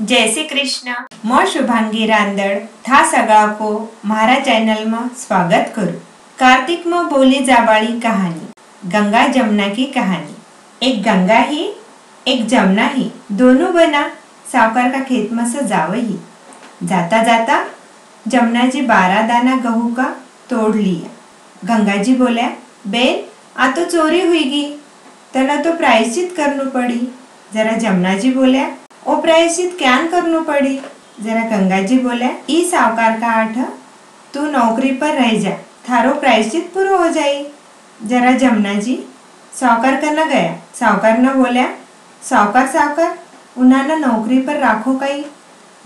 જય શ્રી કૃષ્ણ હું શુભાંગી રાંદડ થા સગાકો મારા ચેનલમાં સ્વાગત કરું કાર્તિકમાં બોલી जावाली कहानी गंगा जमुना की कहानी एक गंगा ही एक जमुना ही दोनों बना सावकार का खेत में से जाव ही जाता जाता जमुना जी बारह दाना गहू का तोड़ लिया गंगा जी बोला बेन आ तो चोरी हुई गई तना तो प्रायश्चित करनु पड़ी जरा जमुना जी बोल्या ओ प्रायश्चित क्यान करनु पड़ी। जरा गंगा जी बोल्या, ई सावकार का आठ, तू नौकरी पर रह जा। थारो प्रायश्चित पूरो हो जाई। जरा जमुना जी सावकार करना गया। सावकार न बोल्या, सावकार सावकार, उन्हाना नौकरी पर राखो कई।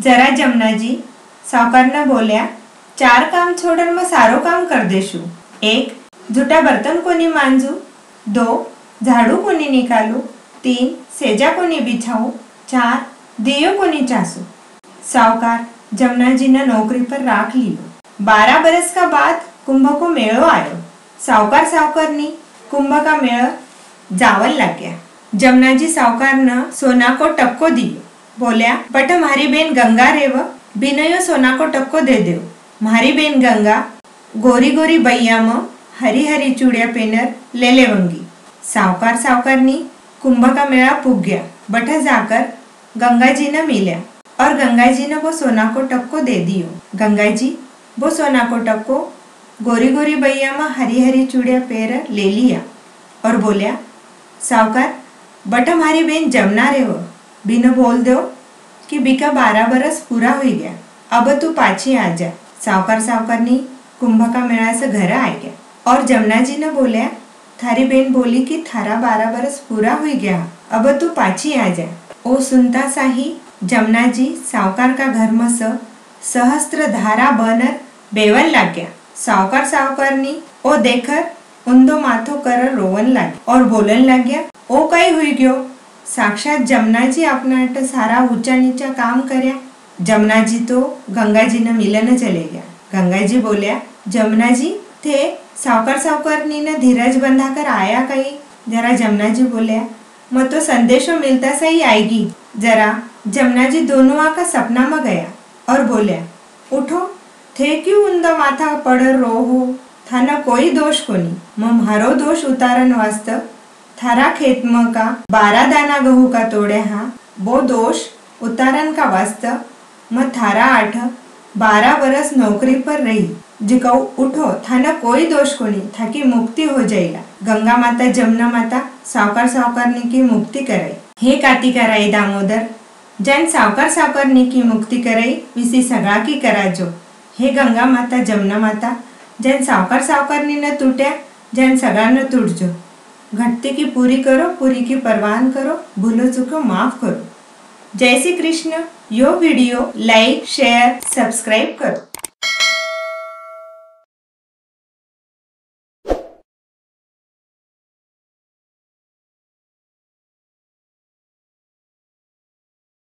जरा जमुना जी सावकार न बोल्या, चार काम छोड़न मैं सारो काम कर देशु। एक झूठा बर्तन कोनी मांजू। दो, झाड़ू कोनी निकालू। तीन, सेजा कोनी बिछाऊ। चार दियो कोनी चासू सावकार जमुना जी ने नौकरी पर राख लियो बारह बरस का बाद कुंभ को मेड़ो आयो सावकार सावकारनी कुंभ का मेळ जावन लग गया जमुना जी सावकार न सोना को टक्को दियो बोल्या बट मारी बेन गंगा रेव बिनयो सोना को टक्को दे दो मारी बेन गंगा गोरी गोरी बैया में हरी हरी चूड़िया पेनर ले ले वंगी सावकार सावकारनी कुंभ का मेला पुग गया बट जाकर गंगा जी ने मिल्या। और गंगा जी ने वो सोना को टक्को दे दियो। गंगा जी वो सोना को टक्को गोरी गोरी बैया में हरी हरी चूड़िया पेर ले लिया और बोलिया, सावकार, बट हमारी बेन जमना रे हो। बिन बोल दो कि बिका बारह बरस पूरा हो गया। अब तू पाछी आ जा। सावकार सावकारनी कुंभ का मेला से घर आ गया। और जमुना जी ने बोलिया, थारी बेन बोली कि थारा बारह बरस पूरा हो गया। अब तू पाछी आ जा। ओ सुनता सा ही जमुना जी सावकार का घर में स सहस्त्र धारा बनर बेवन लाग गया सावकार सावकारनी ओ देखकर ઊંધો માથો કર રોવન લાગ્યો और बोलन लग गया ओ कई हुई गयो साक्षात जमुना जी अपना अट सारा ऊंचा नीचा काम કર્યા जमुना जी तो गंगा जी ने मिलन चले गया गंगा जी बोलिया जमुना जी थे सावकार सावकारनी ने धीरज बंधा मैं तो संदेशों मिलता सही आएगी जरा जमुना जी दोनों का सपना में गया और बोलिया, उठो, थे क्यों उनका माथा पड़ रो हो थाना कोई दोष को नहीं मैं मारो दोष उतारन वास्तव थारा खेत में का बारह दाना गहू का तोड़े हाँ वो दोष उतारन का वास्तव मैं थारा आठ बारह बरस नौकरी पर रही। जिकाऊ उठो, थाना कोई दोष को नहीं थाकी मुक्ति हो जाएगा। गंगा माता, जमुना माता सावकार सावकारनी की मुक्ति कराई. हे काती कराई दामोदर, जैन सावकार सावकारनी की मुक्ति कराई विसी सगा की कराजो हे गंगा माता, जमुना माता, जैन सावकार सावकारनी न टूट्या जैन सगा न टूटजो घटती की पूरी करो, पूरी की परवान करो, भूलो चुको, माफ़ करो. जय श्री कृष्ण. यो वीडियो लाइक शेयर सब्सक्राइब करो.